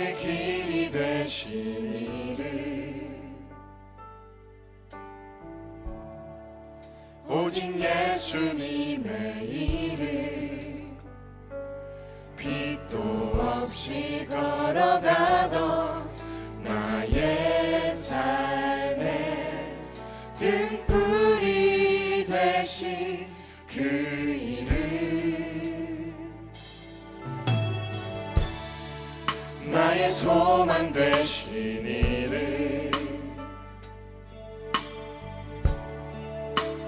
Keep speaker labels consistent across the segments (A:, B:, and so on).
A: 나의 길이 이름 오직 예수님의 이름 빛도 없이 걸어가던 나의 삶에 등불이 되신 그 이름 나의 소망 되신 이름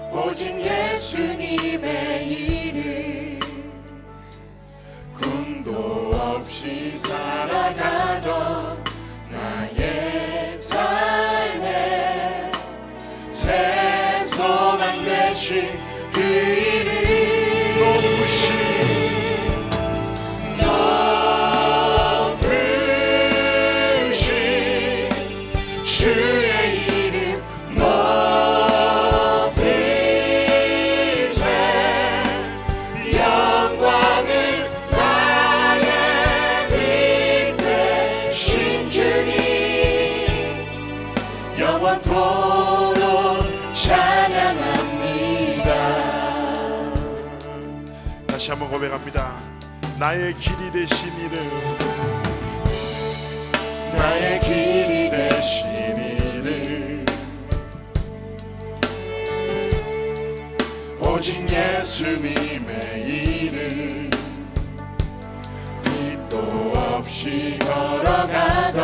A: 오직 예수님의 이름 꿈도 없이 살아가던 나의 삶에 새 소망 되신 그 이름 영원토록 찬양합니다.
B: 다시 한번 고백합니다. 나의 길이 되신 이름.
A: 나의 길이 되신 이름. 오직 예수님의 이름. 빛도 없이 걸어가던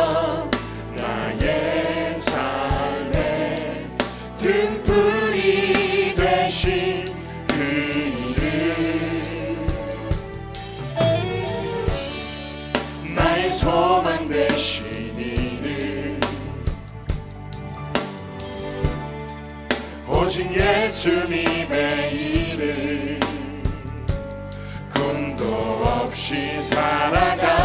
A: 오직 예수님의 이름. 꿈도 없이 살아가